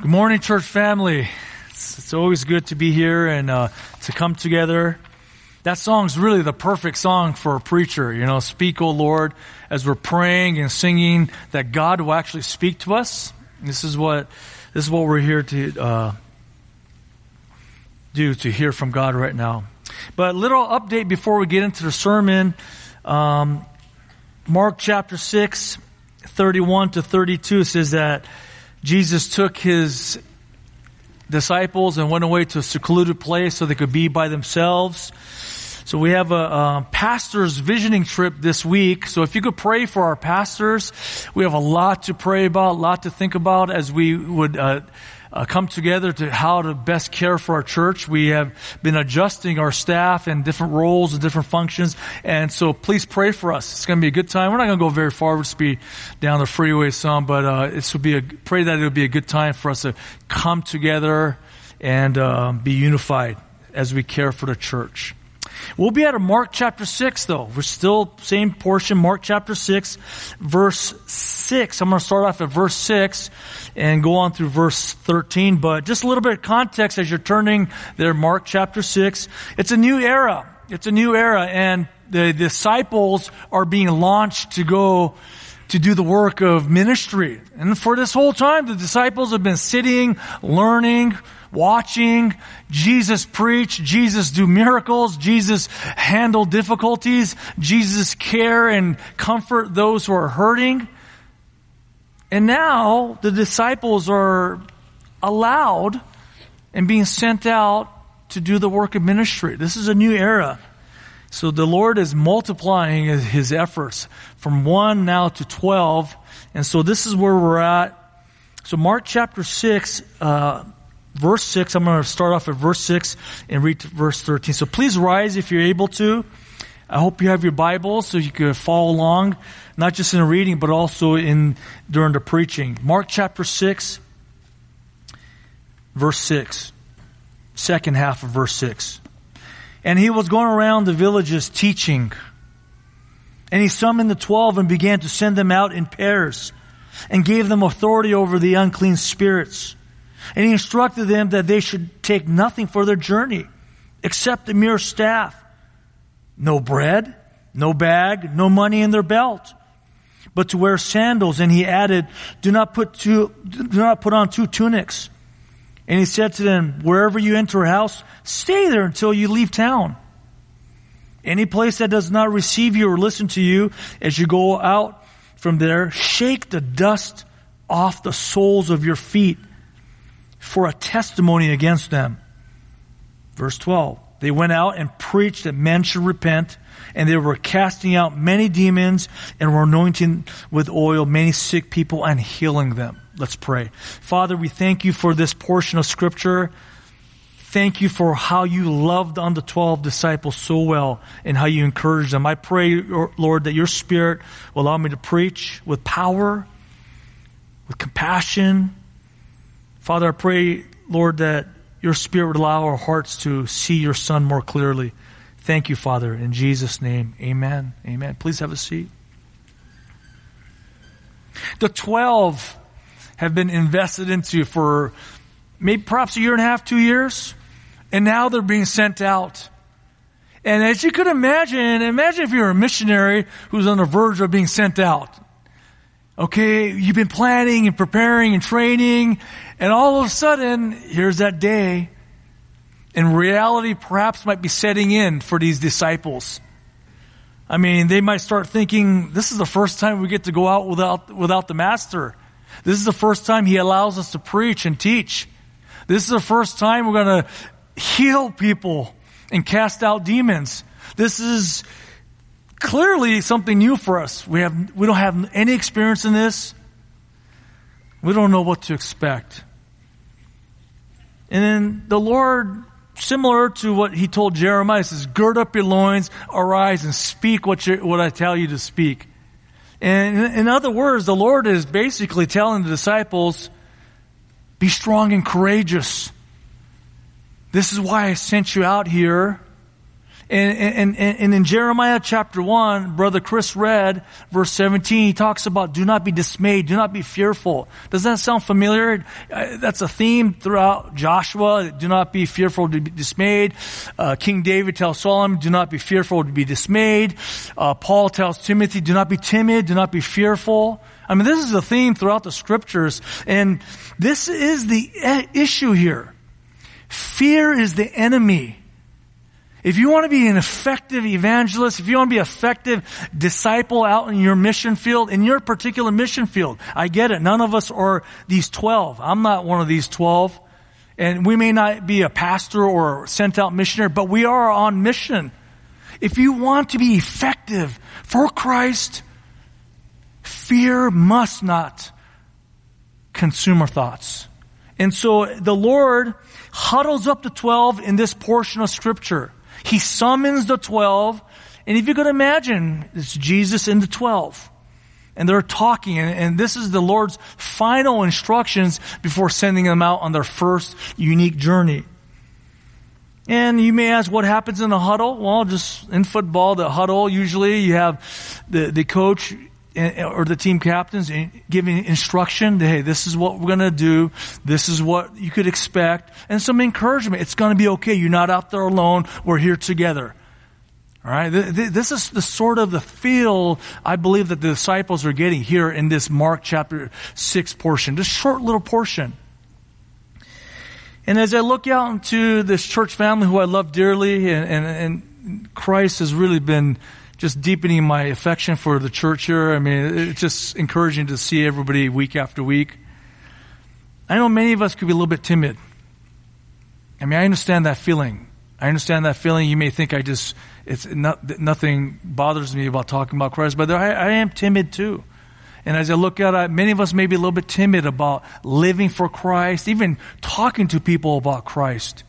Good morning, church family. It's, it's always good to be here and uh, to come together. That song's really the perfect song for a preacher. You know, speak, O Lord, as we're praying and singing that God will actually speak to us. This is what this is what we're here to uh, do to hear from God right now. But little update before we get into the sermon. Um, Mark chapter 6, 31 to 32 says that Jesus took his disciples and went away to a secluded place so they could be by themselves. So we have a, a, pastor's visioning trip this week. So if you could pray for our pastors, we have a lot to pray about, a lot to think about as we would uh, uh, come together to how to best care for our church. We have been adjusting our staff and different roles and different functions. And so please pray for us. It's going to be a good time. We're not going to go very far. We'll just be down the freeway some, but uh, this will be a, pray that it'll be a good time for us to come together and uh, be unified as we care for the church. We'll be at a Mark chapter 6 though. We're still same portion, Mark chapter 6, verse 6. I'm going to start off at verse 6 and go on through verse 13, but just a little bit of context as you're turning there, Mark chapter 6. It's a new era. It's a new era and the disciples are being launched to go to do the work of ministry. And for this whole time, the disciples have been sitting, learning, watching Jesus preach, Jesus do miracles, Jesus handle difficulties, Jesus care and comfort those who are hurting. And now the disciples are allowed and being sent out to do the work of ministry. This is a new era. So the Lord is multiplying his efforts from one now to 12. And so this is where we're at. So Mark chapter 6, uh, verse 6, I'm going to start off at verse 6 and read verse 13. So please rise if you're able to. I hope you have your Bible so you can follow along, not just in reading, but also in during the preaching. Mark chapter 6, verse 6, second half of verse 6. And he was going around the villages teaching. And he summoned the twelve and began to send them out in pairs and gave them authority over the unclean spirits. And he instructed them that they should take nothing for their journey except a mere staff. No bread, no bag, no money in their belt, but to wear sandals. And he added, do not put two, do not put on two tunics. And he said to them, wherever you enter a house, stay there until you leave town. Any place that does not receive you or listen to you as you go out from there, shake the dust off the soles of your feet for a testimony against them. Verse 12. They went out and preached that men should repent, and they were casting out many demons and were anointing with oil many sick people and healing them. Let's pray. Father, we thank you for this portion of scripture. Thank you for how you loved on the 12 disciples so well and how you encouraged them. I pray, Lord, that your spirit will allow me to preach with power, with compassion, Father, I pray, Lord, that your Spirit would allow our hearts to see your Son more clearly. Thank you, Father. In Jesus' name, amen. Amen. Please have a seat. The 12 have been invested into for maybe perhaps a year and a half, two years, and now they're being sent out. And as you could imagine, imagine if you're a missionary who's on the verge of being sent out. Okay, you've been planning and preparing and training, and all of a sudden, here's that day. And reality perhaps might be setting in for these disciples. I mean, they might start thinking, this is the first time we get to go out without, without the master. This is the first time he allows us to preach and teach. This is the first time we're going to heal people and cast out demons. This is clearly something new for us. We have, we don't have any experience in this. We don't know what to expect. And then the Lord, similar to what he told Jeremiah, says, gird up your loins, arise and speak what, you, what I tell you to speak. And in other words, the Lord is basically telling the disciples, be strong and courageous. This is why I sent you out here. And, and, and, in Jeremiah chapter 1, Brother Chris read verse 17, he talks about do not be dismayed, do not be fearful. Does that sound familiar? Uh, that's a theme throughout Joshua. Do not be fearful to be dismayed. Uh, King David tells Solomon, do not be fearful to be dismayed. Uh, Paul tells Timothy, do not be timid, do not be fearful. I mean, this is a theme throughout the scriptures, and this is the issue here. Fear is the enemy if you want to be an effective evangelist, if you want to be an effective disciple out in your mission field, in your particular mission field, I get it. None of us are these 12. I'm not one of these 12. And we may not be a pastor or sent out missionary, but we are on mission. If you want to be effective for Christ, fear must not consume our thoughts. And so the Lord huddles up the 12 in this portion of scripture. He summons the 12, and if you could imagine, it's Jesus and the 12. And they're talking, and, and this is the Lord's final instructions before sending them out on their first unique journey. And you may ask, what happens in the huddle? Well, just in football, the huddle, usually you have the, the coach or the team captains giving instruction. Hey, this is what we're going to do. This is what you could expect. And some encouragement. It's going to be okay. You're not out there alone. We're here together. All right. This is the sort of the feel I believe that the disciples are getting here in this Mark chapter 6 portion, this short little portion. And as I look out into this church family who I love dearly and, and, and Christ has really been just deepening my affection for the church here. I mean, it's just encouraging to see everybody week after week. I know many of us could be a little bit timid. I mean, I understand that feeling. I understand that feeling. You may think I just, it's not, nothing bothers me about talking about Christ, but I, I am timid too. And as I look at it, many of us may be a little bit timid about living for Christ, even talking to people about Christ.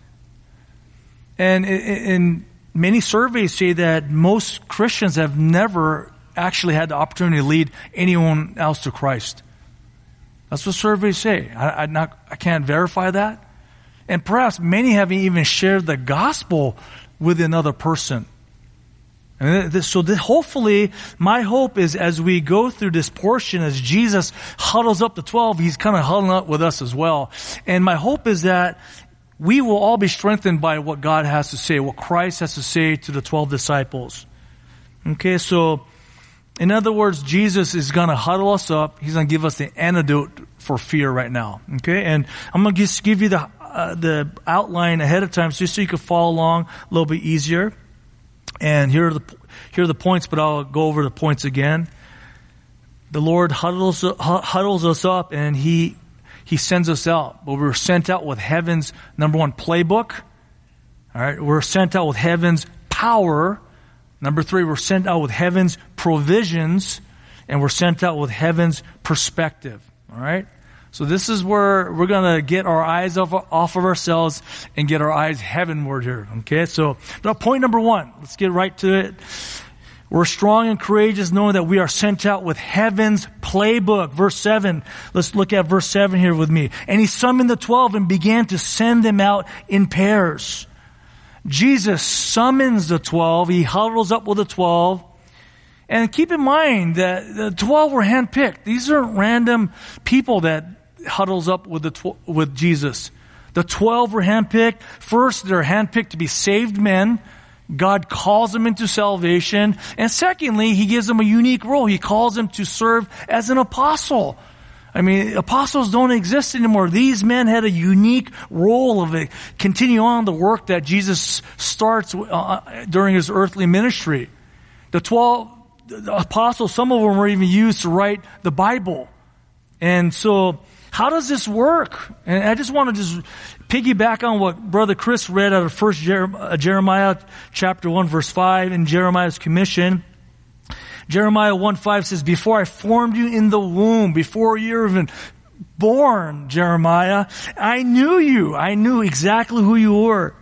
And, and many surveys say that most Christians have never actually had the opportunity to lead anyone else to Christ. That's what surveys say. I, I, not, I can't verify that. And perhaps many haven't even shared the gospel with another person. And this, so this, hopefully, my hope is as we go through this portion, as Jesus huddles up the 12, he's kind of huddling up with us as well. And my hope is that we will all be strengthened by what God has to say, what Christ has to say to the 12 disciples. Okay, so in other words, Jesus is going to huddle us up. He's going to give us the antidote for fear right now. Okay, and I'm going to just give you the uh, the outline ahead of time, just so you can follow along a little bit easier. And here are the here are the points, but I'll go over the points again. The Lord huddles huddles us up, and He he sends us out. But we're sent out with heaven's number one playbook. All right. We're sent out with heaven's power. Number three, we're sent out with heaven's provisions and we're sent out with heaven's perspective. All right. So this is where we're going to get our eyes off, off of ourselves and get our eyes heavenward here. Okay. So now point number one, let's get right to it. We're strong and courageous knowing that we are sent out with heaven's playbook. Verse 7. Let's look at verse 7 here with me. And he summoned the twelve and began to send them out in pairs. Jesus summons the twelve. He huddles up with the twelve. And keep in mind that the twelve were handpicked. These aren't random people that huddles up with the tw- with Jesus. The twelve were handpicked. First, they're handpicked to be saved men. God calls him into salvation. And secondly, He gives him a unique role. He calls him to serve as an apostle. I mean, apostles don't exist anymore. These men had a unique role of it, continue on the work that Jesus starts uh, during his earthly ministry. The 12 the apostles, some of them were even used to write the Bible. And so, how does this work? And I just want to just piggyback on what Brother Chris read out of First uh, Jeremiah chapter 1 verse 5 in Jeremiah's commission. Jeremiah 1 5 says, Before I formed you in the womb, before you're even born, Jeremiah, I knew you. I knew exactly who you were.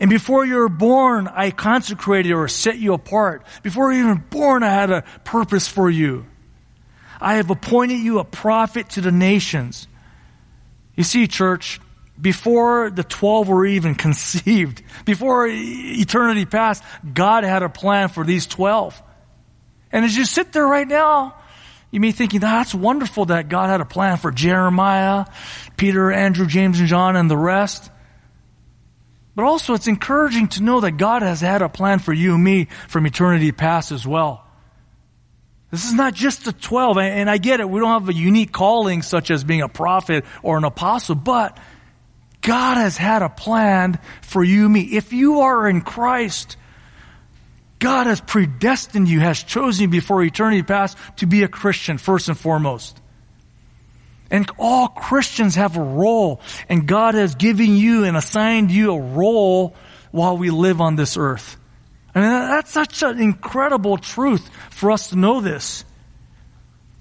And before you were born, I consecrated or set you apart. Before you were even born, I had a purpose for you. I have appointed you a prophet to the nations. You see, church, Before the 12 were even conceived, before eternity passed, God had a plan for these 12. And as you sit there right now, you may be thinking, that's wonderful that God had a plan for Jeremiah, Peter, Andrew, James, and John, and the rest. But also, it's encouraging to know that God has had a plan for you and me from eternity past as well. This is not just the 12, and I get it, we don't have a unique calling such as being a prophet or an apostle, but God has had a plan for you me. If you are in Christ, God has predestined you, has chosen you before eternity past to be a Christian first and foremost. And all Christians have a role, and God has given you and assigned you a role while we live on this earth. I mean, that's such an incredible truth for us to know this.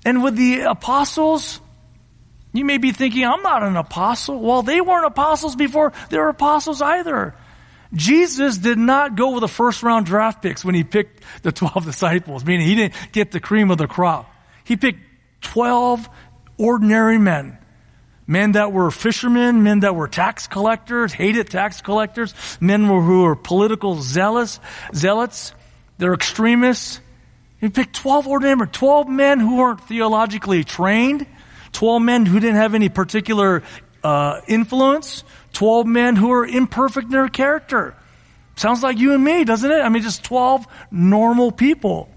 And with the apostles, you may be thinking, I'm not an apostle. Well, they weren't apostles before they were apostles either. Jesus did not go with the first round draft picks when he picked the 12 disciples, meaning he didn't get the cream of the crop. He picked 12 ordinary men. Men that were fishermen, men that were tax collectors, hated tax collectors, men who were political zealots, zealots, they're extremists. He picked 12 ordinary men, 12 men who weren't theologically trained, 12 men who didn't have any particular uh, influence, 12 men who are imperfect in their character. Sounds like you and me, doesn't it? I mean, just 12 normal people.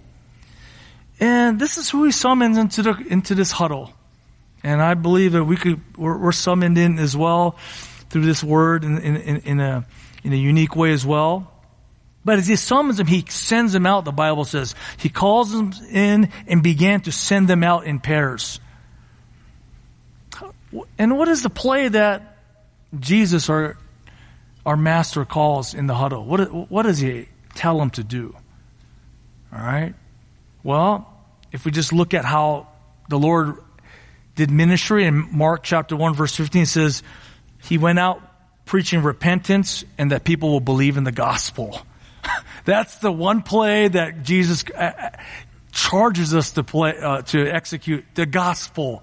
And this is who he summons into, the, into this huddle. And I believe that we could, we're, we're summoned in as well through this word in, in, in, a, in a unique way as well. But as he summons them, he sends them out, the Bible says. He calls them in and began to send them out in pairs. And what is the play that Jesus, our, our master, calls in the huddle. What, what does he tell them to do? All right? Well, if we just look at how the Lord did ministry in Mark chapter 1 verse 15 says he went out preaching repentance and that people will believe in the gospel. That's the one play that Jesus uh, uh, charges us to play uh, to execute the gospel.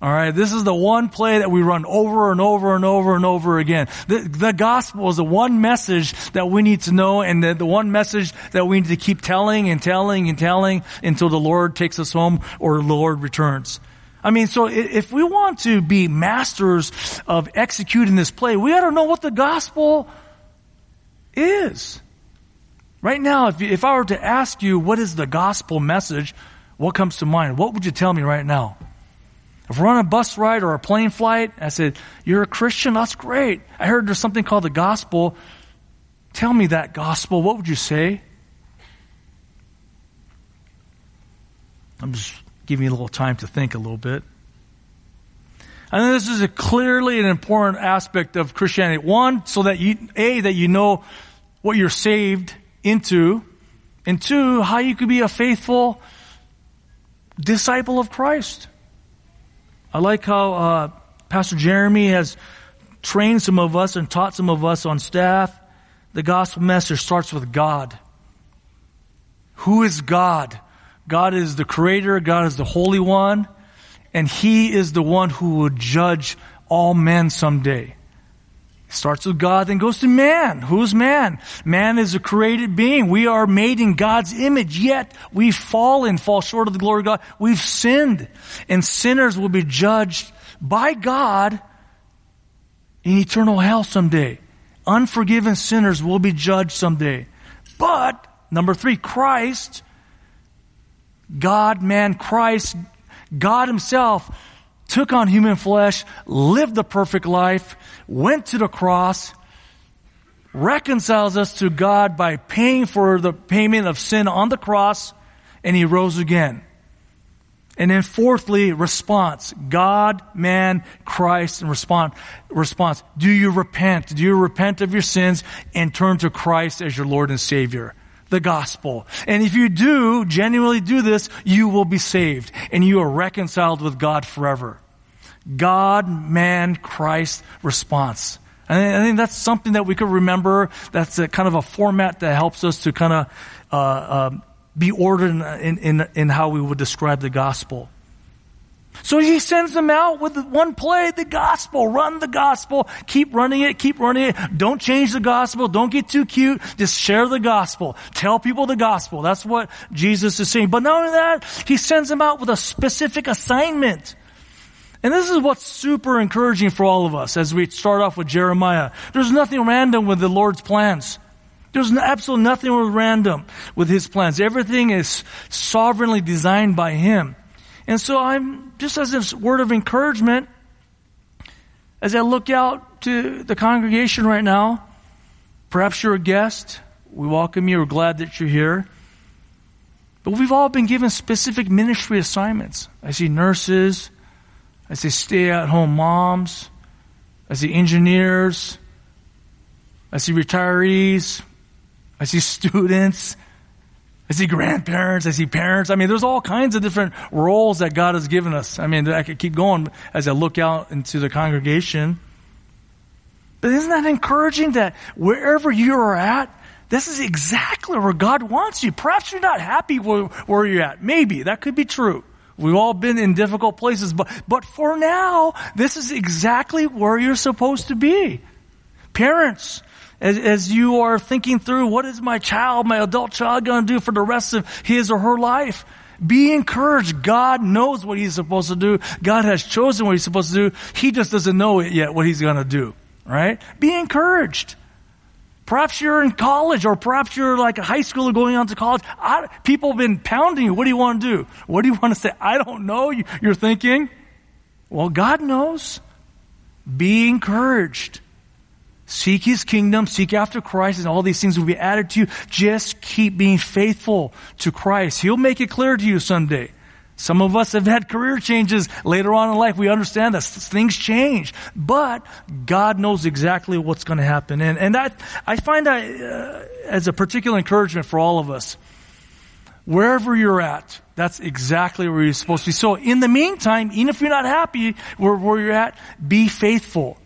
All right. This is the one play that we run over and over and over and over again. The, the gospel is the one message that we need to know and the, the one message that we need to keep telling and telling and telling until the Lord takes us home or the Lord returns. I mean, so if we want to be masters of executing this play, we got to know what the gospel is. Right now, if, if I were to ask you what is the gospel message, what comes to mind? What would you tell me right now? If we're on a bus ride or a plane flight, I said, You're a Christian? That's great. I heard there's something called the gospel. Tell me that gospel. What would you say? I'm just giving you a little time to think a little bit. And this is a clearly an important aspect of Christianity. One, so that you, A, that you know what you're saved into, and two, how you could be a faithful disciple of Christ. I like how uh, Pastor Jeremy has trained some of us and taught some of us on staff. The gospel message starts with God. Who is God? God is the creator, God is the Holy One, and He is the one who will judge all men someday. Starts with God, then goes to man. Who's man? Man is a created being. We are made in God's image, yet we've fallen, fall short of the glory of God. We've sinned. And sinners will be judged by God in eternal hell someday. Unforgiven sinners will be judged someday. But, number three, Christ, God, man, Christ, God himself took on human flesh, lived the perfect life, went to the cross, reconciles us to God by paying for the payment of sin on the cross, and he rose again. And then fourthly, response. God, man, Christ, and respond, response. Do you repent? Do you repent of your sins and turn to Christ as your Lord and Savior? The gospel. And if you do, genuinely do this, you will be saved and you are reconciled with God forever. God, man, Christ response. And I think that's something that we could remember. That's a kind of a format that helps us to kind of uh, uh, be ordered in, in, in how we would describe the gospel. So he sends them out with one play, the gospel. Run the gospel. Keep running it. Keep running it. Don't change the gospel. Don't get too cute. Just share the gospel. Tell people the gospel. That's what Jesus is saying. But not only that, he sends them out with a specific assignment. And this is what's super encouraging for all of us as we start off with Jeremiah. There's nothing random with the Lord's plans. There's absolutely nothing random with His plans. Everything is sovereignly designed by Him. And so I'm, just as a word of encouragement, as I look out to the congregation right now, perhaps you're a guest. We welcome you. We're glad that you're here. But we've all been given specific ministry assignments. I see nurses. I see stay at home moms. I see engineers. I see retirees. I see students. I see grandparents. I see parents. I mean, there's all kinds of different roles that God has given us. I mean, I could keep going as I look out into the congregation. But isn't that encouraging that wherever you are at, this is exactly where God wants you. Perhaps you're not happy where, where you're at. Maybe. That could be true. We've all been in difficult places, but, but for now, this is exactly where you're supposed to be. Parents, as, as you are thinking through what is my child, my adult child going to do for the rest of his or her life? Be encouraged. God knows what he's supposed to do. God has chosen what he's supposed to do. He just doesn't know it yet what he's going to do. Right? Be encouraged. Perhaps you're in college or perhaps you're like a high schooler going on to college. I, people have been pounding you. What do you want to do? What do you want to say? I don't know. You're thinking, well, God knows. Be encouraged. Seek his kingdom, seek after Christ, and all these things will be added to you. Just keep being faithful to Christ. He'll make it clear to you someday. Some of us have had career changes later on in life. We understand that things change, but God knows exactly what's going to happen. And, and that, I find that uh, as a particular encouragement for all of us. Wherever you're at, that's exactly where you're supposed to be. So in the meantime, even if you're not happy where, where you're at, be faithful.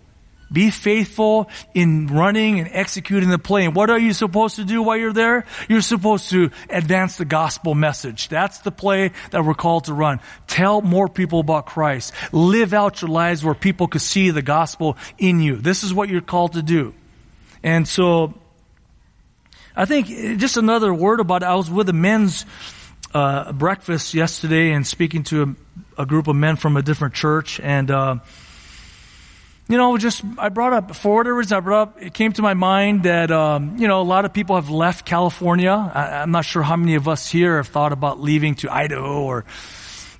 Be faithful in running and executing the plan. What are you supposed to do while you're there? You're supposed to advance the gospel message. That's the play that we're called to run. Tell more people about Christ. Live out your lives where people could see the gospel in you. This is what you're called to do. And so, I think just another word about it. I was with a men's uh, breakfast yesterday and speaking to a, a, group of men from a different church and, uh, you know, just I brought up for whatever I brought up. It came to my mind that um, you know a lot of people have left California. I, am not sure how many of us here have thought about leaving to Idaho or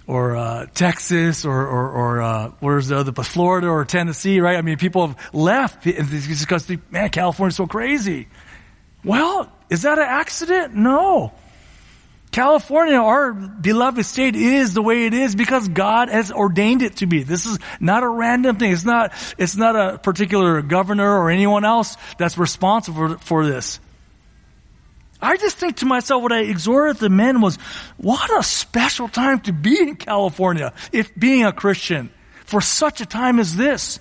or uh, Texas or or, or uh, where's the other, Florida or Tennessee, right? I mean, people have left because man, California's so crazy. Well, is that an accident? No. California, our beloved state, is the way it is because God has ordained it to be. This is not a random thing. It's not, it's not a particular governor or anyone else that's responsible for, for this. I just think to myself, what I exhorted the men was, what a special time to be in California, if being a Christian, for such a time as this.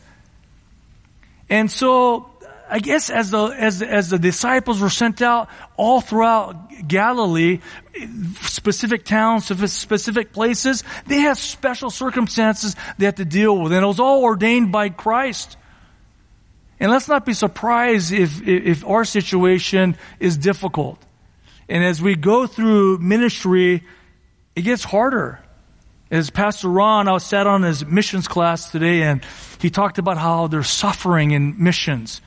And so, I guess as the, as, as the disciples were sent out all throughout Galilee, specific towns, specific places, they had special circumstances they had to deal with. And it was all ordained by Christ. And let's not be surprised if, if our situation is difficult. And as we go through ministry, it gets harder. As Pastor Ron, I was sat on his missions class today and he talked about how they're suffering in missions.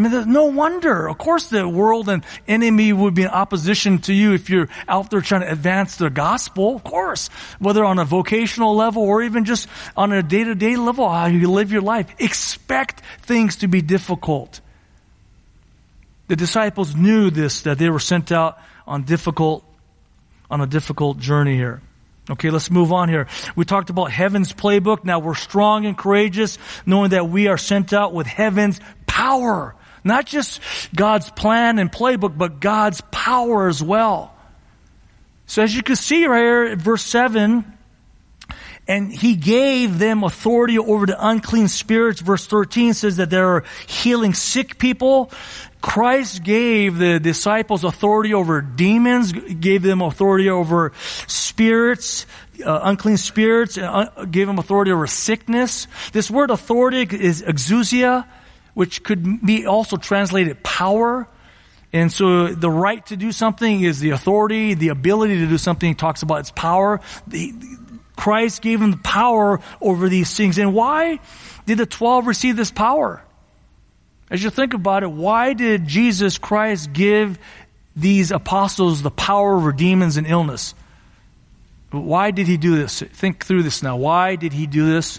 I mean, no wonder. Of course, the world and enemy would be in opposition to you if you're out there trying to advance the gospel. Of course, whether on a vocational level or even just on a day to day level, how you live your life. Expect things to be difficult. The disciples knew this, that they were sent out on difficult, on a difficult journey here. Okay, let's move on here. We talked about heaven's playbook. Now we're strong and courageous, knowing that we are sent out with heaven's power. Not just God's plan and playbook, but God's power as well. So as you can see right here verse 7, And he gave them authority over the unclean spirits. Verse 13 says that they're healing sick people. Christ gave the disciples authority over demons, gave them authority over spirits, uh, unclean spirits, uh, gave them authority over sickness. This word authority is exousia, which could be also translated power. And so the right to do something is the authority, the ability to do something talks about its power. The, Christ gave them the power over these things. And why did the 12 receive this power? As you think about it, why did Jesus Christ give these apostles the power over demons and illness? Why did he do this? Think through this now. Why did he do this?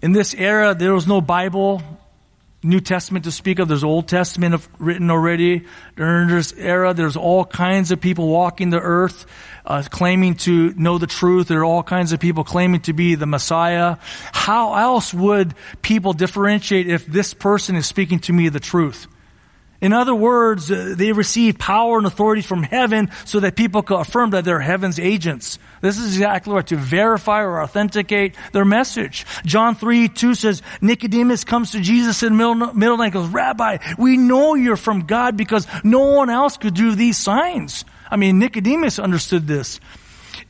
In this era, there was no Bible. New Testament to speak of. There's Old Testament written already. During this era, there's all kinds of people walking the earth, uh, claiming to know the truth. There are all kinds of people claiming to be the Messiah. How else would people differentiate if this person is speaking to me the truth? In other words, uh, they receive power and authority from heaven so that people can affirm that they're heaven's agents. This is exactly right, to verify or authenticate their message. John 3, 2 says, Nicodemus comes to Jesus in the middle, middle night and goes, Rabbi, we know you're from God because no one else could do these signs. I mean, Nicodemus understood this.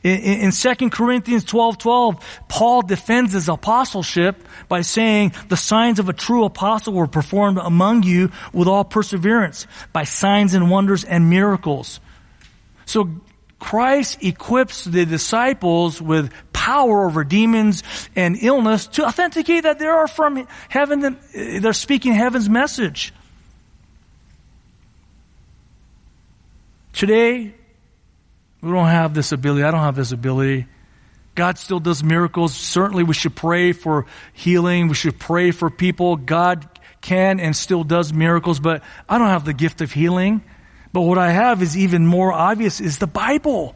In, in 2 Corinthians 12, 12, Paul defends his apostleship by saying the signs of a true apostle were performed among you with all perseverance by signs and wonders and miracles. So Christ equips the disciples with power over demons and illness to authenticate that they are from heaven, they're speaking heaven's message. Today, we don't have this ability. I don't have this ability. God still does miracles. Certainly we should pray for healing. We should pray for people. God can and still does miracles, but I don't have the gift of healing. But what I have is even more obvious is the Bible.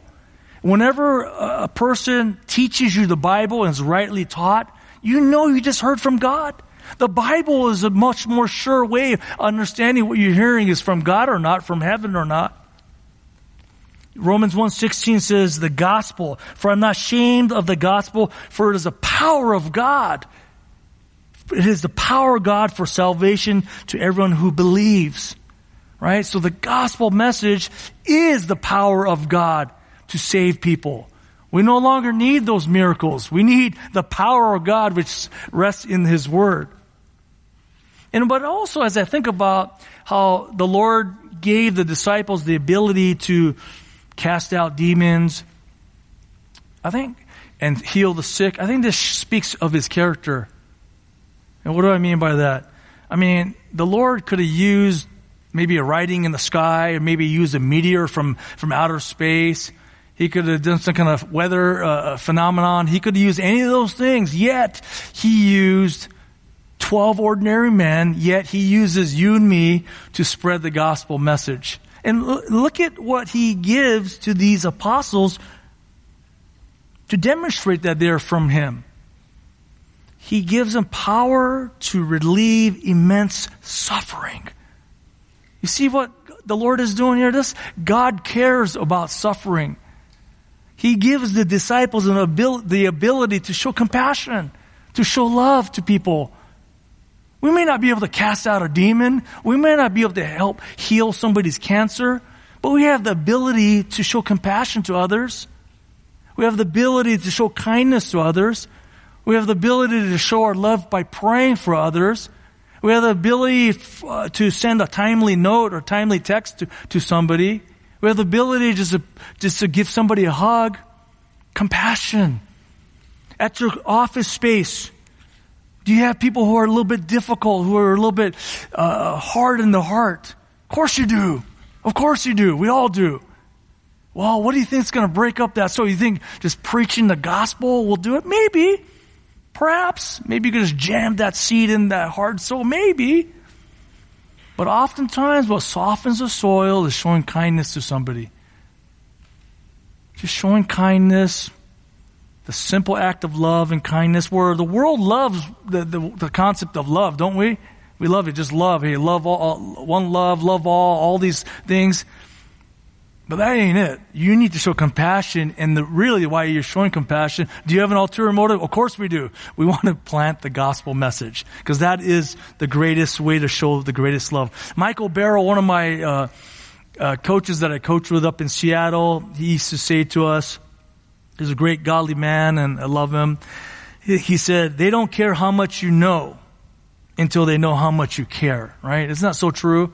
Whenever a person teaches you the Bible and is rightly taught, you know you just heard from God. The Bible is a much more sure way of understanding what you're hearing is from God or not, from heaven or not. Romans 1:16 says the gospel, for I'm not ashamed of the gospel, for it is the power of God. It is the power of God for salvation to everyone who believes. Right? So the gospel message is the power of God to save people. We no longer need those miracles. We need the power of God which rests in His Word. And but also as I think about how the Lord gave the disciples the ability to cast out demons, I think, and heal the sick. I think this speaks of his character. And what do I mean by that? I mean, the Lord could have used maybe a writing in the sky, or maybe used a meteor from, from outer space. He could have done some kind of weather uh, phenomenon. He could have used any of those things. Yet, he used 12 ordinary men, yet he uses you and me to spread the gospel message. And look at what he gives to these apostles to demonstrate that they're from him. He gives them power to relieve immense suffering. You see what the Lord is doing here? This God cares about suffering. He gives the disciples an abil- the ability to show compassion, to show love to people. We may not be able to cast out a demon. We may not be able to help heal somebody's cancer, but we have the ability to show compassion to others. We have the ability to show kindness to others. We have the ability to show our love by praying for others. We have the ability uh, to send a timely note or timely text to, to somebody. We have the ability just to, just to give somebody a hug. Compassion. At your office space, do you have people who are a little bit difficult, who are a little bit uh, hard in the heart? Of course you do. Of course you do. We all do. Well, what do you think is going to break up that? So you think just preaching the gospel will do it? Maybe. Perhaps. Maybe you could just jam that seed in that hard soul. Maybe. But oftentimes what softens the soil is showing kindness to somebody. Just showing kindness, the simple act of love and kindness where the world loves the, the, the, concept of love, don't we? We love it, just love. Hey, love all, all, one love, love all, all these things. But that ain't it. You need to show compassion, and the, really why you're showing compassion, do you have an ulterior motive? Of course we do. We want to plant the gospel message, because that is the greatest way to show the greatest love. Michael Barrow, one of my uh, uh, coaches that I coached with up in Seattle, he used to say to us, he's a great godly man, and I love him. He, said, they don't care how much you know until they know how much you care, right? Isn't that so true?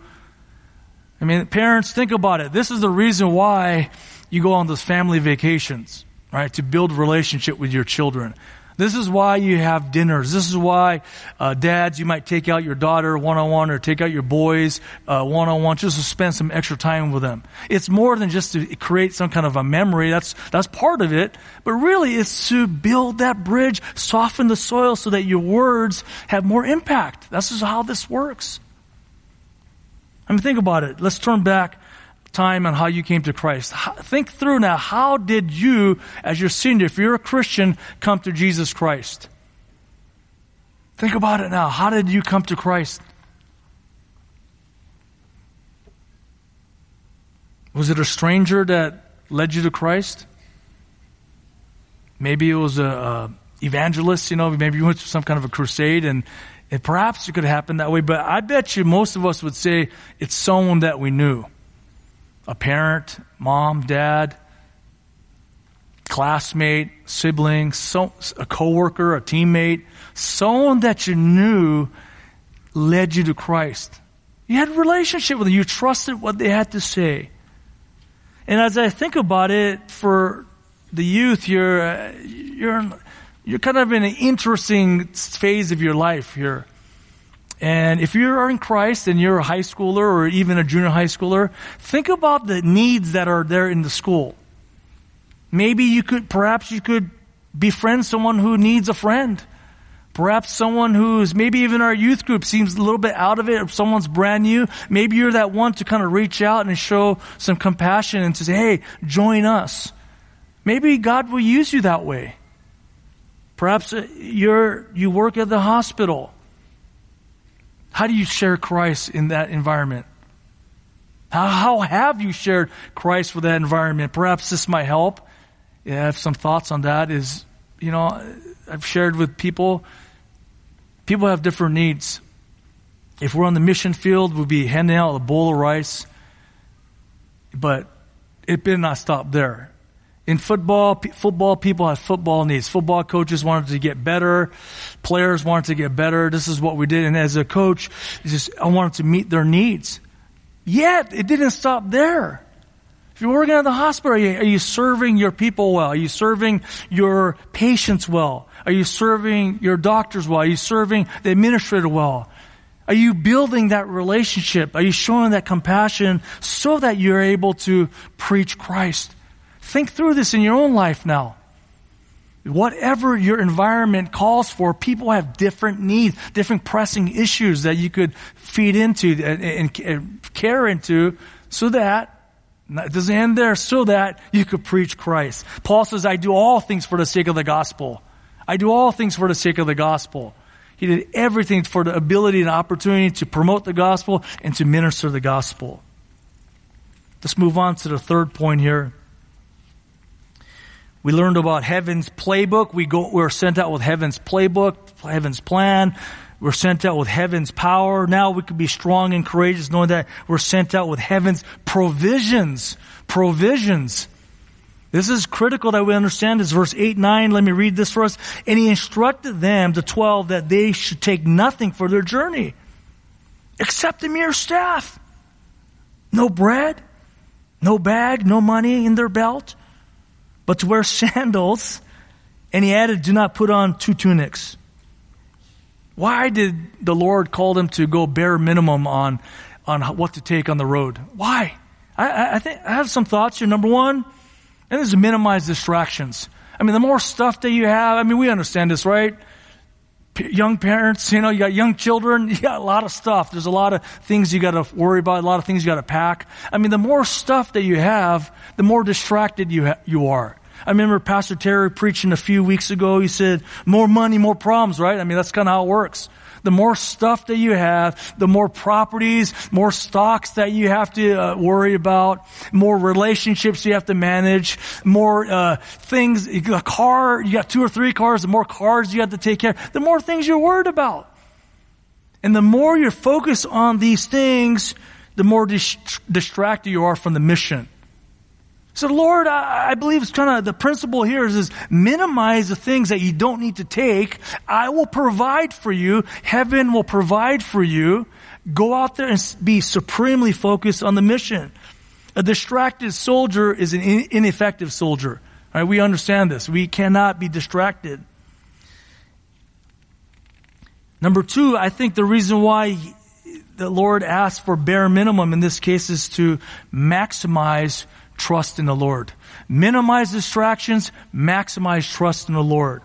I mean, parents, think about it. This is the reason why you go on those family vacations, right? To build relationship with your children. This is why you have dinners. This is why, uh, dads, you might take out your daughter one on one or take out your boys one on one just to spend some extra time with them. It's more than just to create some kind of a memory. That's, that's part of it. But really, it's to build that bridge, soften the soil so that your words have more impact. That's is how this works. I mean, think about it. Let's turn back time on how you came to Christ. Think through now, how did you, as your senior, if you're a Christian, come to Jesus Christ? Think about it now. How did you come to Christ? Was it a stranger that led you to Christ? Maybe it was a, a evangelist, you know, maybe you went to some kind of a crusade and and perhaps it could happen that way, but I bet you most of us would say it's someone that we knew. A parent, mom, dad, classmate, sibling, so, a coworker, a teammate, someone that you knew led you to Christ. You had a relationship with them. You trusted what they had to say. And as I think about it, for the youth, you're, uh, you're, you're kind of in an interesting phase of your life here. And if you are in Christ and you're a high schooler or even a junior high schooler, think about the needs that are there in the school. Maybe you could, perhaps you could befriend someone who needs a friend. Perhaps someone who's, maybe even our youth group seems a little bit out of it, or someone's brand new. Maybe you're that one to kind of reach out and show some compassion and to say, hey, join us. Maybe God will use you that way. Perhaps uh, you're, you work at the hospital. How do you share Christ in that environment? How, how have you shared Christ with that environment? Perhaps this might help. Yeah, I have some thoughts on that. Is, you know, I've shared with people, people have different needs. If we're on the mission field, we'll be handing out a bowl of rice. But it better not stop there. In football, p- football people have football needs. Football coaches wanted to get better. Players wanted to get better. This is what we did. And as a coach, just, I wanted to meet their needs. Yet, it didn't stop there. If you're working at the hospital, are you, are you serving your people well? Are you serving your patients well? Are you serving your doctors well? Are you serving the administrator well? Are you building that relationship? Are you showing that compassion so that you're able to preach Christ? Think through this in your own life now. Whatever your environment calls for, people have different needs, different pressing issues that you could feed into and, and care into so that it doesn't end there, so that you could preach Christ. Paul says, I do all things for the sake of the gospel. I do all things for the sake of the gospel. He did everything for the ability and opportunity to promote the gospel and to minister the gospel. Let's move on to the third point here. We learned about heaven's playbook. We go, we're sent out with heaven's playbook, heaven's plan. We're sent out with heaven's power. Now we can be strong and courageous knowing that we're sent out with heaven's provisions. Provisions. This is critical that we understand this. Verse 8, 9, let me read this for us. And he instructed them, the 12, that they should take nothing for their journey except a mere staff. No bread, no bag, no money in their belt but to wear sandals. And he added, do not put on two tunics. Why did the Lord call them to go bare minimum on, on what to take on the road? Why? I, I think I have some thoughts here. Number one, and this is minimize distractions. I mean, the more stuff that you have, I mean, we understand this, right? P- young parents, you know, you got young children, you got a lot of stuff. There's a lot of things you got to worry about, a lot of things you got to pack. I mean, the more stuff that you have, the more distracted you ha- you are. I remember Pastor Terry preaching a few weeks ago. He said, more money, more problems, right? I mean, that's kind of how it works. The more stuff that you have, the more properties, more stocks that you have to uh, worry about, more relationships you have to manage, more uh, things, a car, you got two or three cars, the more cars you have to take care of, the more things you're worried about. And the more you're focused on these things, the more dis- distracted you are from the mission. So Lord, I, I believe it's kind of the principle here is, is minimize the things that you don't need to take. I will provide for you. Heaven will provide for you. Go out there and be supremely focused on the mission. A distracted soldier is an ineffective soldier. Right? We understand this. We cannot be distracted. Number two, I think the reason why the Lord asks for bare minimum in this case is to maximize trust in the Lord. Minimize distractions, maximize trust in the Lord.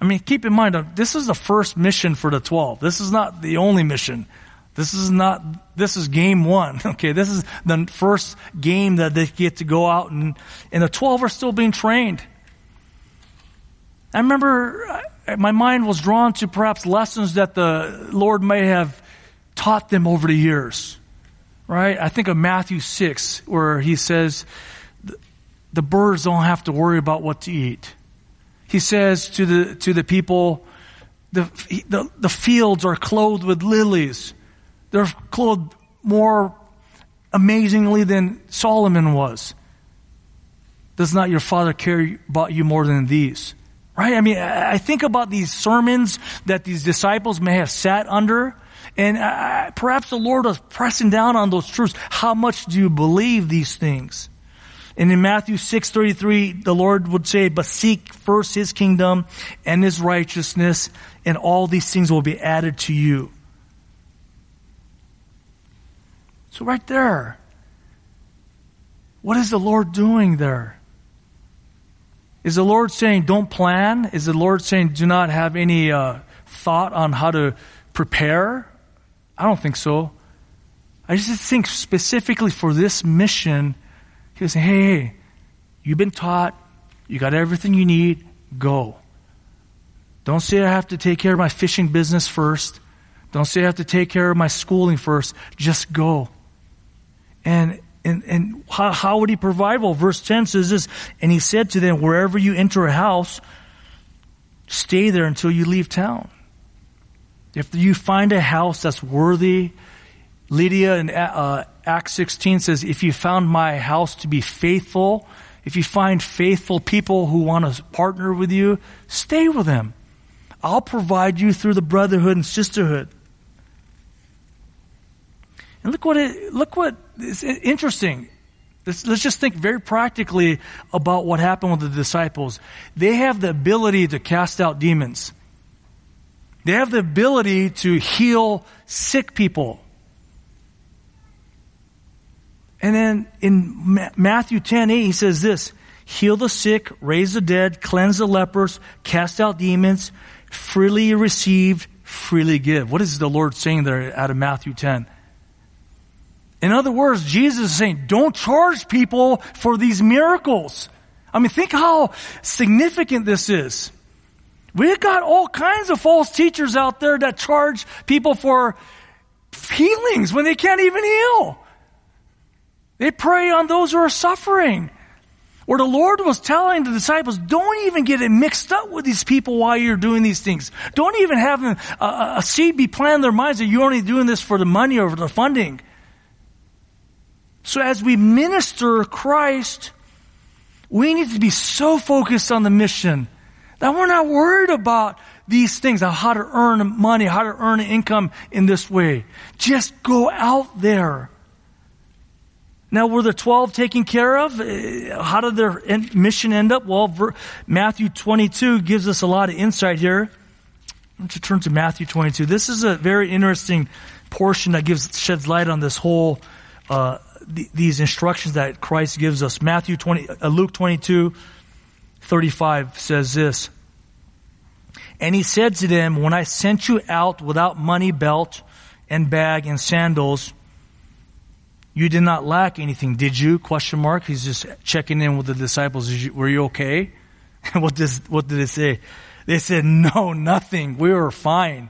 I mean, keep in mind, uh, this is the first mission for the 12. This is not the only mission. This is not, this is game one. Okay, this is the first game that they get to go out and, and the 12 are still being trained. I remember my mind was drawn to perhaps lessons that the Lord may have taught them over the years right? I think of Matthew 6, where he says, the birds don't have to worry about what to eat. He says to the, to the people, the, the, the fields are clothed with lilies. They're clothed more amazingly than Solomon was. Does not your father care about you more than these? Right? I mean, I think about these sermons that these disciples may have sat under and perhaps the Lord is pressing down on those truths. How much do you believe these things? And in Matthew 6:33, the Lord would say, "But seek first his kingdom and his righteousness, and all these things will be added to you." So right there, what is the Lord doing there? Is the Lord saying, don't plan? Is the Lord saying, do not have any uh, thought on how to prepare? I don't think so. I just think specifically for this mission, he was saying, hey, hey, you've been taught, you got everything you need, go. Don't say I have to take care of my fishing business first. Don't say I have to take care of my schooling first. Just go. And and, and how, how would he provide? Well, verse 10 says this, and he said to them, wherever you enter a house, stay there until you leave town. If you find a house that's worthy, Lydia in uh, Acts 16 says, if you found my house to be faithful, if you find faithful people who want to partner with you, stay with them. I'll provide you through the brotherhood and sisterhood. And look what it, look what is interesting. Let's, let's just think very practically about what happened with the disciples. They have the ability to cast out demons. They have the ability to heal sick people. And then in Matthew 10 8, he says this heal the sick, raise the dead, cleanse the lepers, cast out demons, freely receive, freely give. What is the Lord saying there out of Matthew 10? In other words, Jesus is saying, don't charge people for these miracles. I mean, think how significant this is. We've got all kinds of false teachers out there that charge people for healings when they can't even heal. They prey on those who are suffering. Or the Lord was telling the disciples, don't even get it mixed up with these people while you're doing these things. Don't even have a, a, a seed be planted in their minds that you're only doing this for the money or for the funding. So as we minister Christ, we need to be so focused on the mission that we're not worried about these things, how to earn money, how to earn income in this way. Just go out there. Now, were the 12 taken care of? Uh, how did their mission end up? Well, Matthew 22 gives us a lot of insight here. You turn to Matthew 22? This is a very interesting portion that gives sheds light on this whole uh, th- these instructions that Christ gives us. Matthew 20, uh, Luke 22, 35 says this. And he said to them, when I sent you out without money, belt, and bag, and sandals, you did not lack anything, did you? Question mark. He's just checking in with the disciples. You, were you okay? what, does, what did they say? They said, no, nothing. We were fine.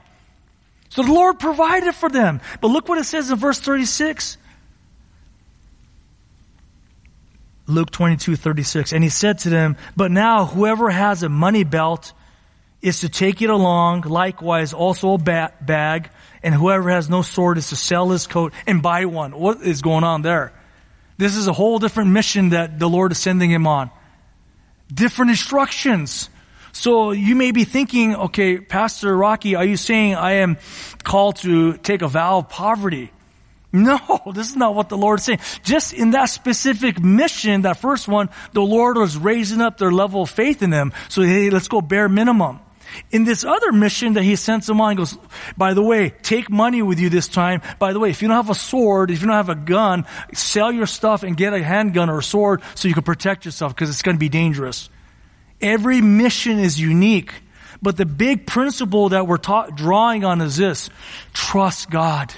So the Lord provided for them. But look what it says in verse 36. Luke 22, 36. And he said to them, But now whoever has a money belt is to take it along, likewise also a ba- bag, and whoever has no sword is to sell his coat and buy one. What is going on there? This is a whole different mission that the Lord is sending him on. Different instructions. So you may be thinking, okay, Pastor Rocky, are you saying I am called to take a vow of poverty? No, this is not what the Lord is saying. Just in that specific mission, that first one, the Lord was raising up their level of faith in them. So hey, let's go bare minimum. In this other mission that he sends them on, he goes, by the way, take money with you this time. By the way, if you don't have a sword, if you don't have a gun, sell your stuff and get a handgun or a sword so you can protect yourself because it's going to be dangerous. Every mission is unique. But the big principle that we're ta- drawing on is this. Trust God.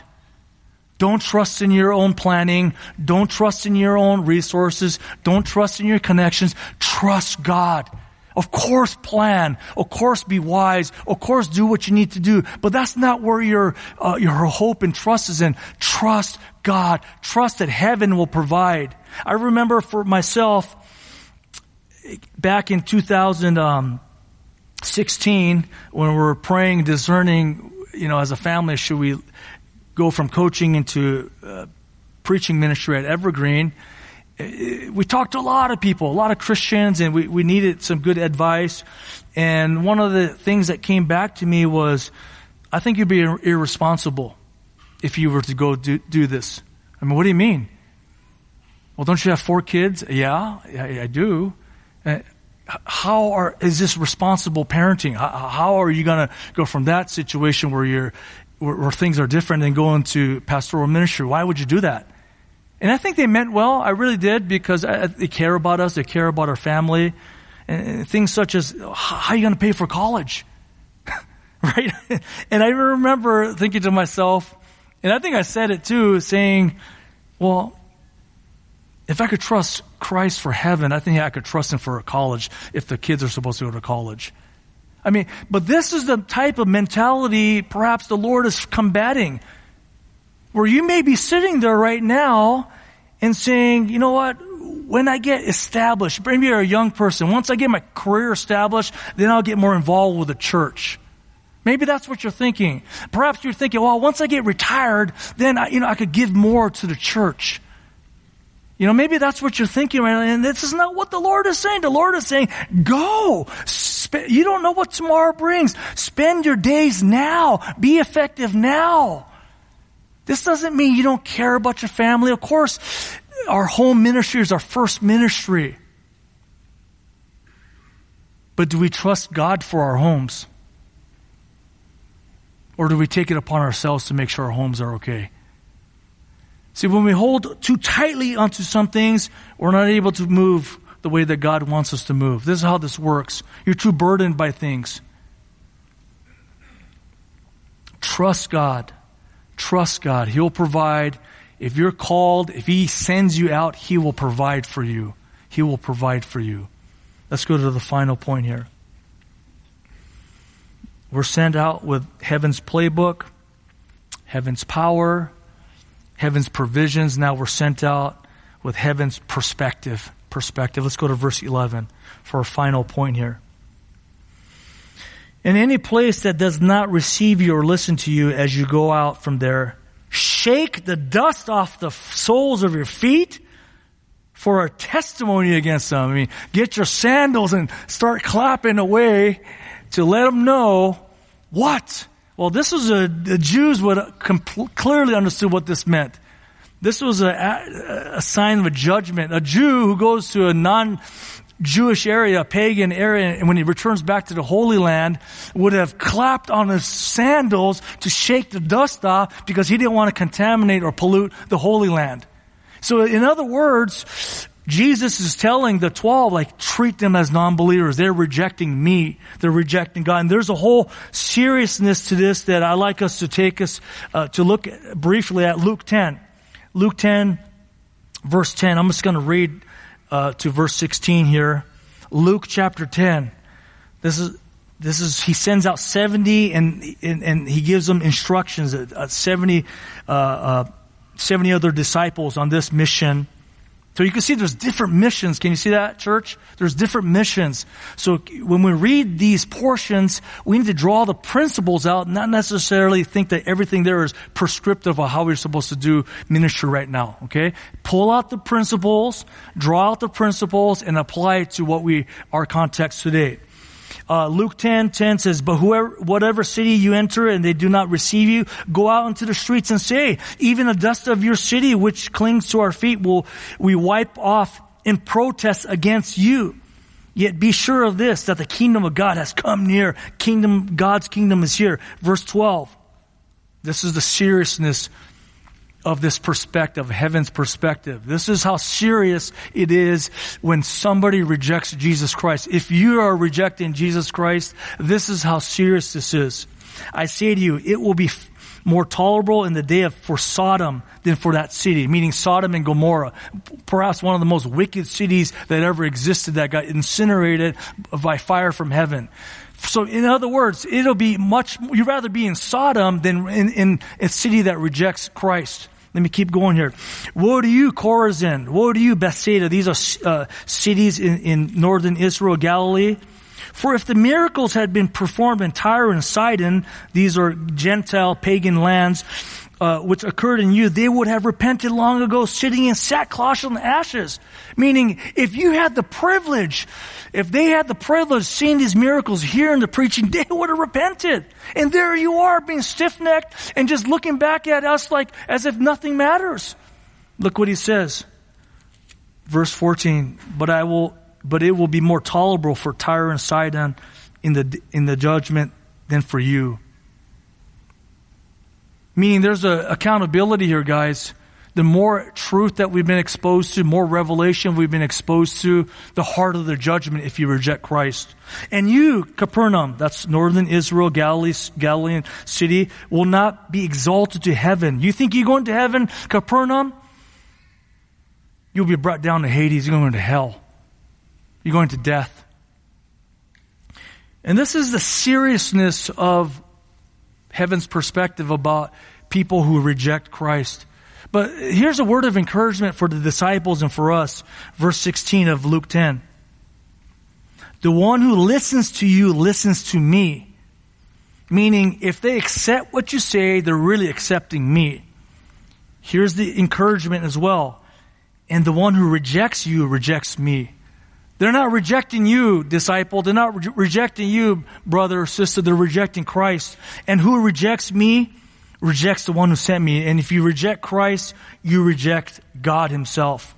Don't trust in your own planning. Don't trust in your own resources. Don't trust in your connections. Trust God. Of course plan. Of course be wise. Of course do what you need to do. But that's not where your, uh, your hope and trust is in. Trust God. Trust that heaven will provide. I remember for myself, back in 2016, when we were praying, discerning, you know, as a family, should we go from coaching into uh, preaching ministry at Evergreen, uh, we talked to a lot of people, a lot of Christians, and we, we needed some good advice. And one of the things that came back to me was, I think you'd be irresponsible if you were to go do, do this. I mean, what do you mean? Well, don't you have four kids? Yeah, I, I do. Uh, how are, is this responsible parenting? How, how are you going to go from that situation where you're where, where things are different and go into pastoral ministry. Why would you do that? And I think they meant well. I really did because I, they care about us. They care about our family. And, and things such as, how are you going to pay for college? right? and I remember thinking to myself, and I think I said it too, saying, well, if I could trust Christ for heaven, I think I could trust Him for college if the kids are supposed to go to college. I mean, but this is the type of mentality perhaps the Lord is combating. Where you may be sitting there right now and saying, you know what? When I get established, maybe you're a young person, once I get my career established, then I'll get more involved with the church. Maybe that's what you're thinking. Perhaps you're thinking, well, once I get retired, then I, you know, I could give more to the church. You know, maybe that's what you're thinking, right and this is not what the Lord is saying. The Lord is saying, go, you don't know what tomorrow brings. Spend your days now. Be effective now. This doesn't mean you don't care about your family. Of course, our home ministry is our first ministry. But do we trust God for our homes? Or do we take it upon ourselves to make sure our homes are okay? See, when we hold too tightly onto some things, we're not able to move the way that God wants us to move. This is how this works. You're too burdened by things. Trust God. Trust God. He'll provide. If you're called, if He sends you out, He will provide for you. He will provide for you. Let's go to the final point here. We're sent out with heaven's playbook, heaven's power, heaven's provisions. Now we're sent out with heaven's perspective perspective. Let's go to verse 11 for our final point here. In any place that does not receive you or listen to you as you go out from there, shake the dust off the soles of your feet for a testimony against them. I mean, get your sandals and start clapping away to let them know what? Well, this was a, the Jews would clearly understood what this meant. This was a, a sign of a judgment. A Jew who goes to a non Jewish area, a pagan area, and when he returns back to the Holy Land, would have clapped on his sandals to shake the dust off because he didn't want to contaminate or pollute the Holy Land. So in other words, Jesus is telling the 12, like, treat them as non-believers. They're rejecting me. They're rejecting God. And there's a whole seriousness to this that I like us to take us, uh, to look briefly at Luke 10. Luke 10, verse 10. I'm just going to read uh, to verse 16 here. Luke chapter 10. This is this is, he sends out 70 and, and, and he gives them instructions, uh, 70, uh, uh, 70 other disciples on this mission. So you can see there's different missions. Can you see that, church? There's different missions. So when we read these portions, we need to draw the principles out, not necessarily think that everything there is prescriptive of how we're supposed to do ministry right now. Okay? Pull out the principles, draw out the principles, and apply it to what we, our context today. Uh, Luke 10, 10 says, But whoever, whatever city you enter and they do not receive you, go out into the streets and say, Even the dust of your city which clings to our feet will we wipe off in protest against you. Yet be sure of this, that the kingdom of God has come near. Kingdom, God's kingdom is here. Verse 12. This is the seriousness of this perspective, heaven's perspective. This is how serious it is when somebody rejects Jesus Christ. If you are rejecting Jesus Christ, this is how serious this is. I say to you, it will be more tolerable in the day of for Sodom than for that city, meaning Sodom and Gomorrah, perhaps one of the most wicked cities that ever existed that got incinerated by fire from heaven. So in other words, it'll be much, you'd rather be in Sodom than in, in a city that rejects Christ. Let me keep going here. Woe to you, Chorazin. Woe to you, Bethsaida. These are uh, cities in, in northern Israel, Galilee. For if the miracles had been performed in Tyre and Sidon, these are Gentile pagan lands, uh, which occurred in you, they would have repented long ago, sitting in sackcloth and ashes. Meaning, if you had the privilege, if they had the privilege seeing these miracles, hearing the preaching, they would have repented. And there you are, being stiff-necked and just looking back at us like as if nothing matters. Look what he says. Verse 14, but I will, but it will be more tolerable for Tyre and Sidon in the, in the judgment than for you. Meaning there's a accountability here, guys. The more truth that we've been exposed to, more revelation we've been exposed to, the harder the judgment if you reject Christ. And you, Capernaum, that's northern Israel, Galilee, Galilean city, will not be exalted to heaven. You think you're going to heaven, Capernaum? You'll be brought down to Hades. You're going to hell. You're going to death. And this is the seriousness of heaven's perspective about people who reject Christ. But here's a word of encouragement for the disciples and for us. Verse 16 of Luke 10. The one who listens to you listens to me. Meaning, if they accept what you say, they're really accepting me. Here's the encouragement as well. And the one who rejects you rejects me. They're not rejecting you, disciple. They're not re- rejecting you, brother or sister. They're rejecting Christ. And who rejects me rejects the one who sent me. And if you reject Christ, you reject God Himself.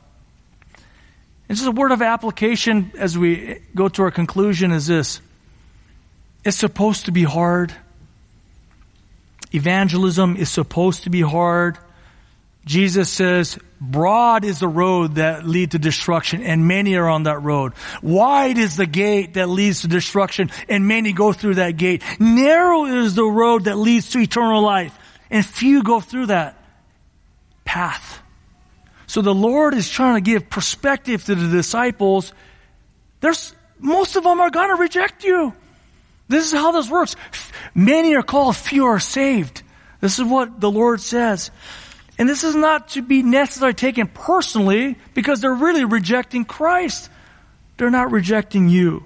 And just a word of application as we go to our conclusion is this. It's supposed to be hard. Evangelism is supposed to be hard. Jesus says, broad is the road that lead to destruction and many are on that road. Wide is the gate that leads to destruction and many go through that gate. Narrow is the road that leads to eternal life and few go through that path. So the Lord is trying to give perspective to the disciples. There's, most of them are going to reject you. This is how this works. Many are called, few are saved. This is what the Lord says. And this is not to be necessarily taken personally because they're really rejecting Christ. They're not rejecting you.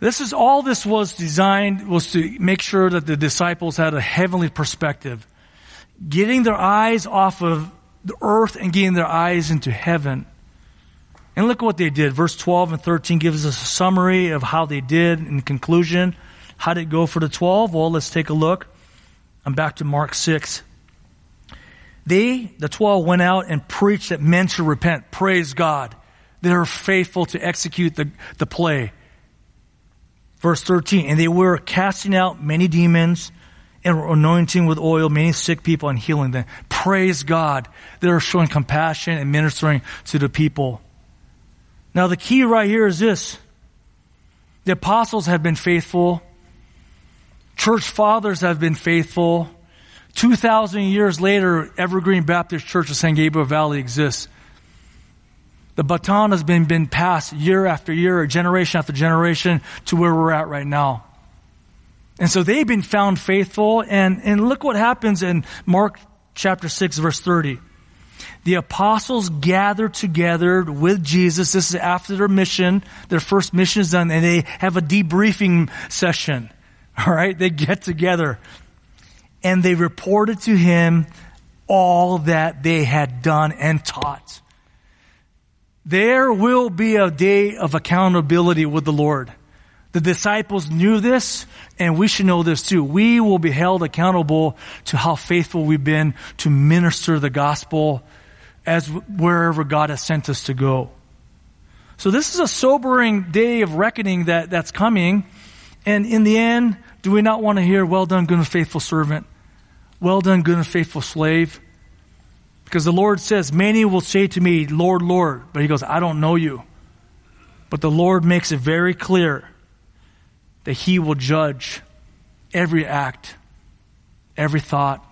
This is all this was designed was to make sure that the disciples had a heavenly perspective. Getting their eyes off of the earth and getting their eyes into heaven. And look what they did. Verse 12 and 13 gives us a summary of how they did in conclusion. How did it go for the 12? Well, let's take a look. I'm back to Mark 6. They, the 12, went out and preached that men should repent. Praise God. They were faithful to execute the, the play. Verse 13, and they were casting out many demons and were anointing with oil many sick people and healing them. Praise God. They are showing compassion and ministering to the people. Now the key right here is this. The apostles have been faithful Church fathers have been faithful. 2,000 years later, Evergreen Baptist Church of San Gabriel Valley exists. The baton has been, been passed year after year, generation after generation to where we're at right now. And so they've been found faithful. And, and look what happens in Mark chapter 6, verse 30. The apostles gathered together with Jesus. This is after their mission. Their first mission is done, and they have a debriefing session. All right? They get together. And they reported to him all that they had done and taught. There will be a day of accountability with the Lord. The disciples knew this, and we should know this too. We will be held accountable to how faithful we've been to minister the gospel as wherever God has sent us to go. So this is a sobering day of reckoning that, that's coming. And in the end, do we not want to hear, well done, good and faithful servant? Well done, good and faithful slave? Because the Lord says, Many will say to me, Lord, Lord. But he goes, I don't know you. But the Lord makes it very clear that he will judge every act, every thought,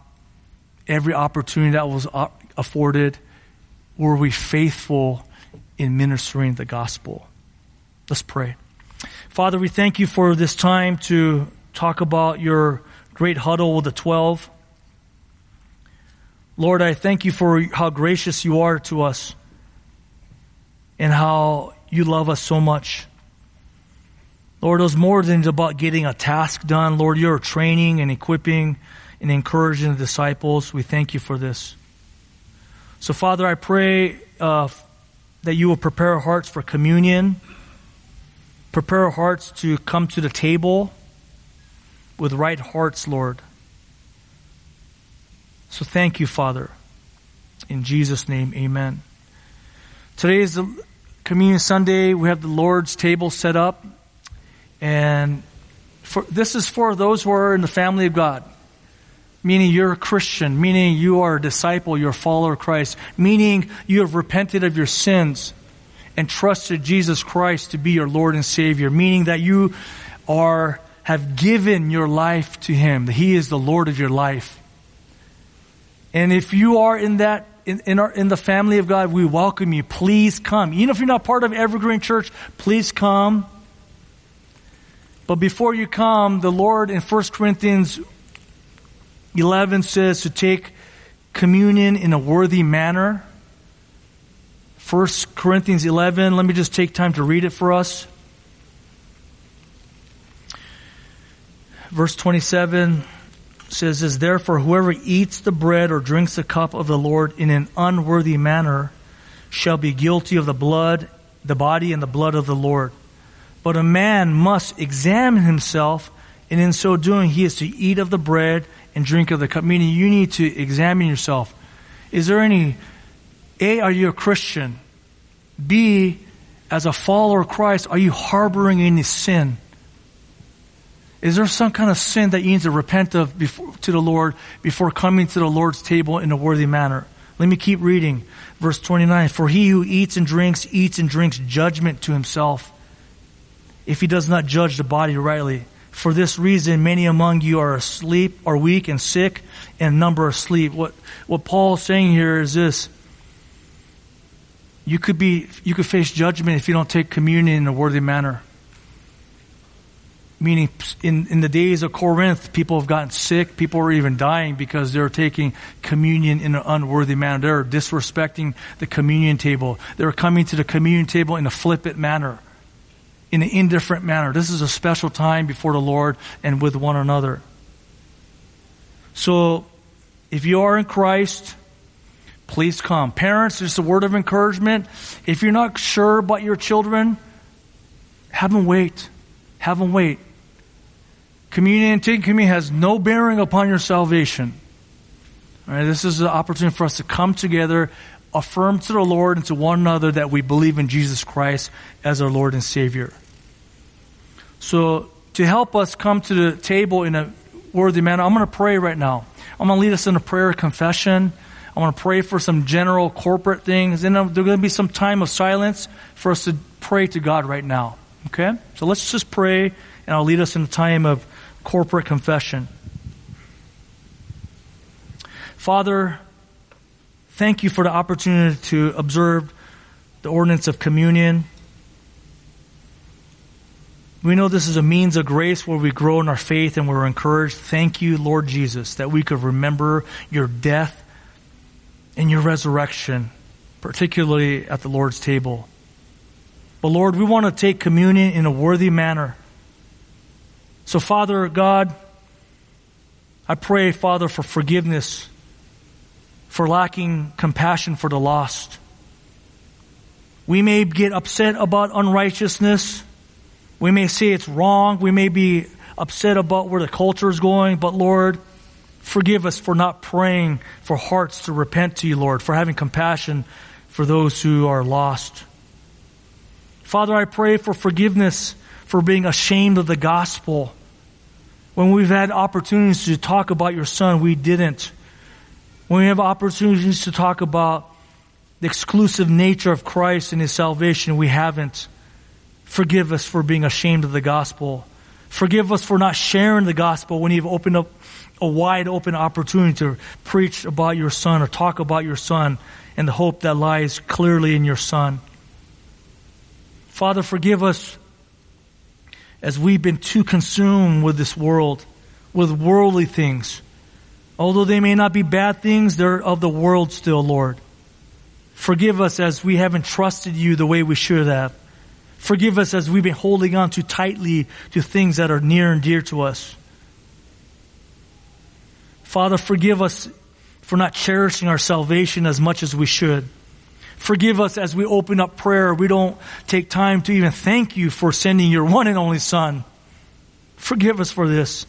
every opportunity that was uh, afforded. Were we faithful in ministering the gospel? Let's pray. Father, we thank you for this time to talk about your great huddle with the 12. Lord, I thank you for how gracious you are to us and how you love us so much. Lord, it was more than about getting a task done. Lord, you're training and equipping and encouraging the disciples. We thank you for this. So, Father, I pray uh, that you will prepare our hearts for communion, prepare our hearts to come to the table with right hearts, Lord. So thank you, Father. In Jesus' name, amen. Today is the Communion Sunday. We have the Lord's table set up. And for, this is for those who are in the family of God. Meaning you're a Christian, meaning you are a disciple, you're a follower of Christ, meaning you have repented of your sins and trusted Jesus Christ to be your Lord and Savior, meaning that you are, have given your life to Him, that He is the Lord of your life. And if you are in that in, in, our, in the family of God, we welcome you. Please come. Even if you're not part of Evergreen Church, please come. But before you come, the Lord in 1 Corinthians 11 says to take communion in a worthy manner. 1 Corinthians 11, let me just take time to read it for us. Verse 27 says this, therefore whoever eats the bread or drinks the cup of the Lord in an unworthy manner shall be guilty of the blood, the body and the blood of the Lord. But a man must examine himself, and in so doing he is to eat of the bread and drink of the cup. Meaning you need to examine yourself. Is there any, A, are you a Christian? B, as a follower of Christ, are you harboring any sin? Is there some kind of sin that you need to repent of before, to the Lord before coming to the Lord's table in a worthy manner? Let me keep reading. Verse 29. For he who eats and drinks, eats and drinks judgment to himself, if he does not judge the body rightly. For this reason, many among you are asleep, are weak and sick, and number asleep. What, what Paul is saying here is this. You could be, you could face judgment if you don't take communion in a worthy manner meaning in, in the days of Corinth, people have gotten sick. People are even dying because they're taking communion in an unworthy manner. They're disrespecting the communion table. They're coming to the communion table in a flippant manner, in an indifferent manner. This is a special time before the Lord and with one another. So, if you are in Christ, please come. Parents, just a word of encouragement. If you're not sure about your children, have them wait. Have them wait. Communion and taking communion has no bearing upon your salvation. All right, this is an opportunity for us to come together, affirm to the Lord and to one another that we believe in Jesus Christ as our Lord and Savior. So, to help us come to the table in a worthy manner, I'm going to pray right now. I'm going to lead us in a prayer of confession. I want to pray for some general corporate things. And there's going to be some time of silence for us to pray to God right now. Okay? So let's just pray, and I'll lead us in a time of corporate confession. Father, thank you for the opportunity to observe the ordinance of communion. We know this is a means of grace where we grow in our faith and we're encouraged. Thank you, Lord Jesus, that we could remember your death and your resurrection, particularly at the Lord's table. But Lord, we want to take communion in a worthy manner. So, Father God, I pray, Father, for forgiveness, for lacking compassion for the lost. We may get upset about unrighteousness. We may say it's wrong. We may be upset about where the culture is going, but Lord, forgive us for not praying for hearts to repent to you, Lord, for having compassion for those who are lost. Father, I pray for forgiveness for being ashamed of the gospel. When we've had opportunities to talk about your son, we didn't. When we have opportunities to talk about the exclusive nature of Christ and his salvation, we haven't. Forgive us for being ashamed of the gospel. Forgive us for not sharing the gospel when you've opened up a wide open opportunity to preach about your son or talk about your son and the hope that lies clearly in your son. Father, forgive us as we've been too consumed with this world, with worldly things. Although they may not be bad things, they're of the world still, Lord. Forgive us as we haven't trusted you the way we should have. Forgive us as we've been holding on too tightly to things that are near and dear to us. Father, forgive us for not cherishing our salvation as much as we should. Forgive us as we open up prayer. We don't take time to even thank you for sending your one and only Son. Forgive us for this.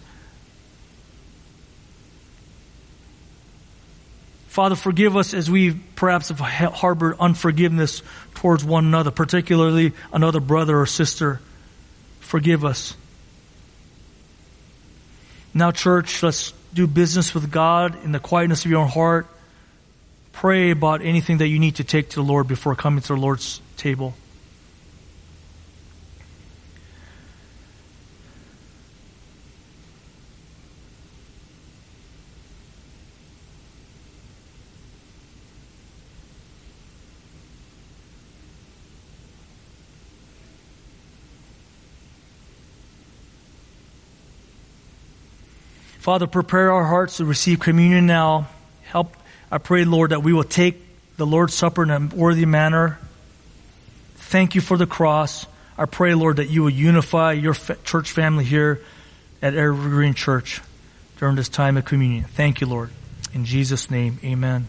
Father, forgive us as we perhaps have harbored unforgiveness towards one another, particularly another brother or sister. Forgive us. Now, church, let's do business with God in the quietness of your own heart. Pray about anything that you need to take to the Lord before coming to the Lord's table. Father, prepare our hearts to receive communion now. Help, I pray, Lord, that we will take the Lord's Supper in a worthy manner. Thank you for the cross. I pray, Lord, that you will unify your church family here at Evergreen Church during this time of communion. Thank you, Lord. In Jesus' name, amen.